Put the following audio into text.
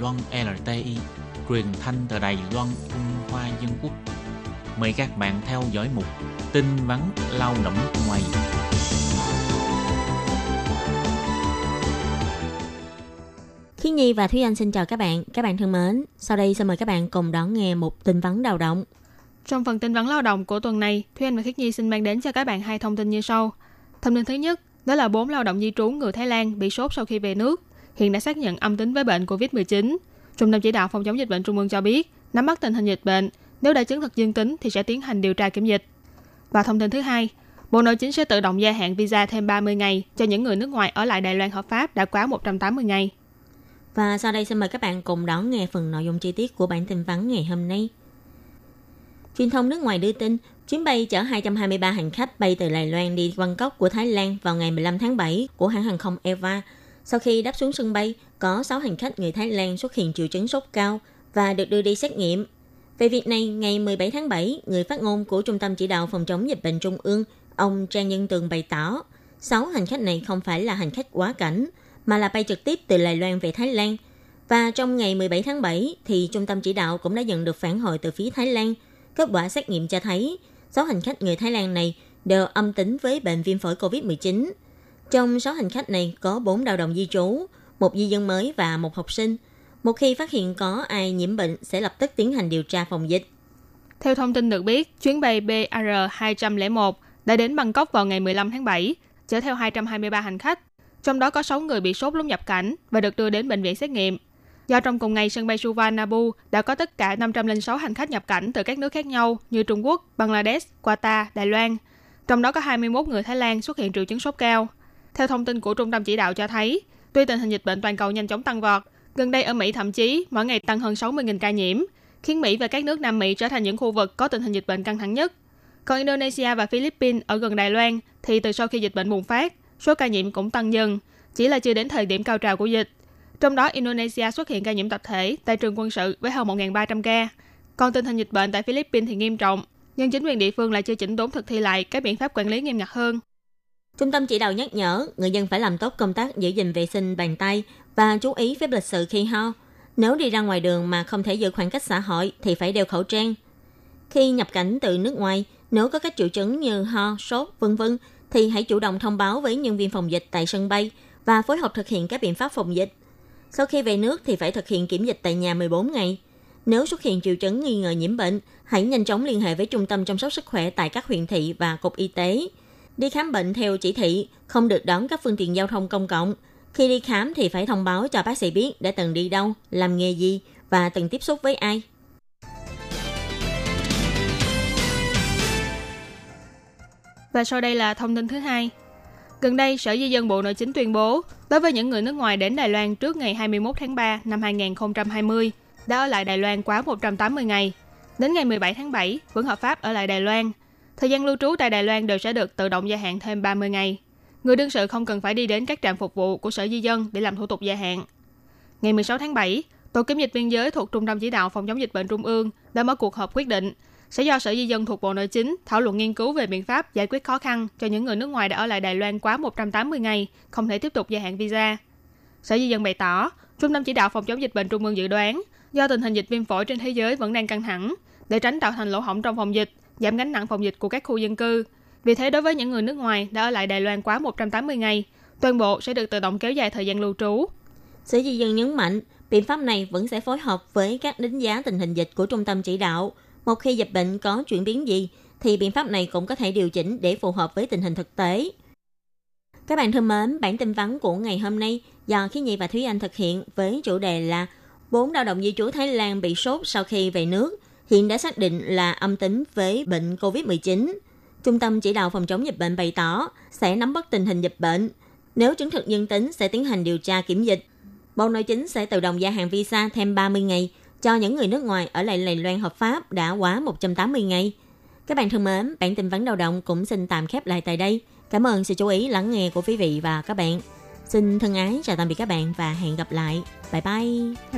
Loan LTI, truyền thanh từ Đài Loan, Trung Hoa Dân Quốc. Mời các bạn theo dõi mục tin vắn lao động ngoài. Khi Nhi và Thúy Anh xin chào các bạn. Các bạn thân mến, sau đây xin mời các bạn cùng đón nghe một tin vắn lao động. Trong phần tin vắn lao động của tuần này, Thúy Anh và Khiết Nhi xin mang đến cho các bạn hai thông tin như sau. Thông tin thứ nhất, đó là bốn lao động di trú người Thái Lan bị sốt sau khi về nước, hiện đã xác nhận âm tính với bệnh COVID-19. Trung tâm chỉ đạo phòng chống dịch bệnh Trung ương cho biết, nắm bắt tình hình dịch bệnh, nếu đã chứng thực dương tính thì sẽ tiến hành điều tra kiểm dịch. Và thông tin thứ hai, Bộ Nội chính sẽ tự động gia hạn visa thêm 30 ngày cho những người nước ngoài ở lại Đài Loan hợp pháp đã quá 180 ngày. Và sau đây xin mời các bạn cùng đón nghe phần nội dung chi tiết của bản tin vắn ngày hôm nay. Truyền thông nước ngoài đưa tin, chuyến bay chở 223 hành khách bay từ Đài Loan đi Bangkok của Thái Lan vào ngày 15 tháng 7 của hãng hàng không Eva. Sau khi đáp xuống sân bay, có 6 hành khách người Thái Lan xuất hiện triệu chứng sốt cao và được đưa đi xét nghiệm. Về việc này, ngày 17 tháng 7, người phát ngôn của Trung tâm Chỉ đạo Phòng chống dịch bệnh Trung ương, ông Trang Nhân Tường bày tỏ, 6 hành khách này không phải là hành khách quá cảnh, mà là bay trực tiếp từ Đài Loan về Thái Lan. Và trong ngày 17 tháng 7, thì Trung tâm Chỉ đạo cũng đã nhận được phản hồi từ phía Thái Lan. Kết quả xét nghiệm cho thấy, 6 hành khách người Thái Lan này đều âm tính với bệnh viêm phổi COVID-19. Trong 6 hành khách này có 4 lao động di trú, một di dân mới và một học sinh. Một khi phát hiện có ai nhiễm bệnh sẽ lập tức tiến hành điều tra phòng dịch. Theo thông tin được biết, chuyến bay BR201 đã đến Bangkok vào ngày 15 tháng 7, chở theo 223 hành khách. Trong đó có 6 người bị sốt lúc nhập cảnh và được đưa đến bệnh viện xét nghiệm. Do trong cùng ngày sân bay Suvarnabhumi đã có tất cả 506 hành khách nhập cảnh từ các nước khác nhau như Trung Quốc, Bangladesh, Qatar, Đài Loan. Trong đó có 21 người Thái Lan xuất hiện triệu chứng sốt cao. Theo thông tin của Trung tâm Chỉ đạo cho thấy, tuy tình hình dịch bệnh toàn cầu nhanh chóng tăng vọt, gần đây ở Mỹ thậm chí mỗi ngày tăng hơn 60.000 ca nhiễm, khiến Mỹ và các nước Nam Mỹ trở thành những khu vực có tình hình dịch bệnh căng thẳng nhất. Còn Indonesia và Philippines ở gần Đài Loan thì từ sau khi dịch bệnh bùng phát, số ca nhiễm cũng tăng dần, chỉ là chưa đến thời điểm cao trào của dịch. Trong đó, Indonesia xuất hiện ca nhiễm tập thể tại trường quân sự với hơn 1.300 ca. Còn tình hình dịch bệnh tại Philippines thì nghiêm trọng, nhưng chính quyền địa phương lại chưa chỉnh đốn thực thi lại các biện pháp quản lý nghiêm ngặt hơn. Trung tâm chỉ đạo nhắc nhở người dân phải làm tốt công tác giữ gìn vệ sinh bàn tay và chú ý phép lịch sự khi ho. Nếu đi ra ngoài đường mà không thể giữ khoảng cách xã hội thì phải đeo khẩu trang. Khi nhập cảnh từ nước ngoài, nếu có các triệu chứng như ho, sốt, vân vân thì hãy chủ động thông báo với nhân viên phòng dịch tại sân bay và phối hợp thực hiện các biện pháp phòng dịch. Sau khi về nước thì phải thực hiện kiểm dịch tại nhà 14 ngày. Nếu xuất hiện triệu chứng nghi ngờ nhiễm bệnh, hãy nhanh chóng liên hệ với trung tâm chăm sóc sức khỏe tại các huyện thị và cục y tế. Đi khám bệnh theo chỉ thị, không được đón các phương tiện giao thông công cộng. Khi đi khám thì phải thông báo cho bác sĩ biết đã từng đi đâu, làm nghề gì và từng tiếp xúc với ai. Và sau đây là thông tin thứ hai. Gần đây, Sở Di dân Bộ Nội chính tuyên bố, đối với những người nước ngoài đến Đài Loan trước ngày 21 tháng 3 năm 2020, đã ở lại Đài Loan quá 180 ngày. Đến ngày 17 tháng 7, vẫn hợp pháp ở lại Đài Loan. Thời gian lưu trú tại Đài Loan đều sẽ được tự động gia hạn thêm 30 ngày. Người đương sự không cần phải đi đến các trạm phục vụ của Sở Di dân để làm thủ tục gia hạn. Ngày 16 tháng 7, Tổ kiểm dịch biên giới thuộc Trung tâm Chỉ đạo Phòng chống dịch bệnh Trung ương đã mở cuộc họp quyết định sẽ do Sở Di dân thuộc Bộ Nội chính thảo luận nghiên cứu về biện pháp giải quyết khó khăn cho những người nước ngoài đã ở lại Đài Loan quá 180 ngày, không thể tiếp tục gia hạn visa. Sở Di dân bày tỏ, Trung tâm Chỉ đạo Phòng chống dịch bệnh Trung ương dự đoán, do tình hình dịch viêm phổi trên thế giới vẫn đang căng thẳng, để tránh tạo thành lỗ hổng trong phòng dịch, giảm gánh nặng phòng dịch của các khu dân cư. Vì thế đối với những người nước ngoài đã ở lại Đài Loan quá 180 ngày, toàn bộ sẽ được tự động kéo dài thời gian lưu trú. Sở Di dân nhấn mạnh, biện pháp này vẫn sẽ phối hợp với các đánh giá tình hình dịch của trung tâm chỉ đạo. Một khi dịch bệnh có chuyển biến gì, thì biện pháp này cũng có thể điều chỉnh để phù hợp với tình hình thực tế. Các bạn thân mến, bản tin vắn của ngày hôm nay do Khí Nhi và Thúy Anh thực hiện với chủ đề là bốn lao động di trú Thái Lan bị sốt sau khi về nước, hiện đã xác định là âm tính với bệnh COVID-19. Trung tâm chỉ đạo phòng chống dịch bệnh bày tỏ sẽ nắm bắt tình hình dịch bệnh. Nếu chứng thực dương tính sẽ tiến hành điều tra kiểm dịch. Bộ Nội chính sẽ tự động gia hạn visa thêm 30 ngày cho những người nước ngoài ở lại lầy Loan hợp pháp đã quá 180 ngày. Các bạn thân mến, bản tin vấn đầu động cũng xin tạm khép lại tại đây. Cảm ơn sự chú ý lắng nghe của quý vị và các bạn. Xin thân ái chào tạm biệt các bạn và hẹn gặp lại. Bye. Bye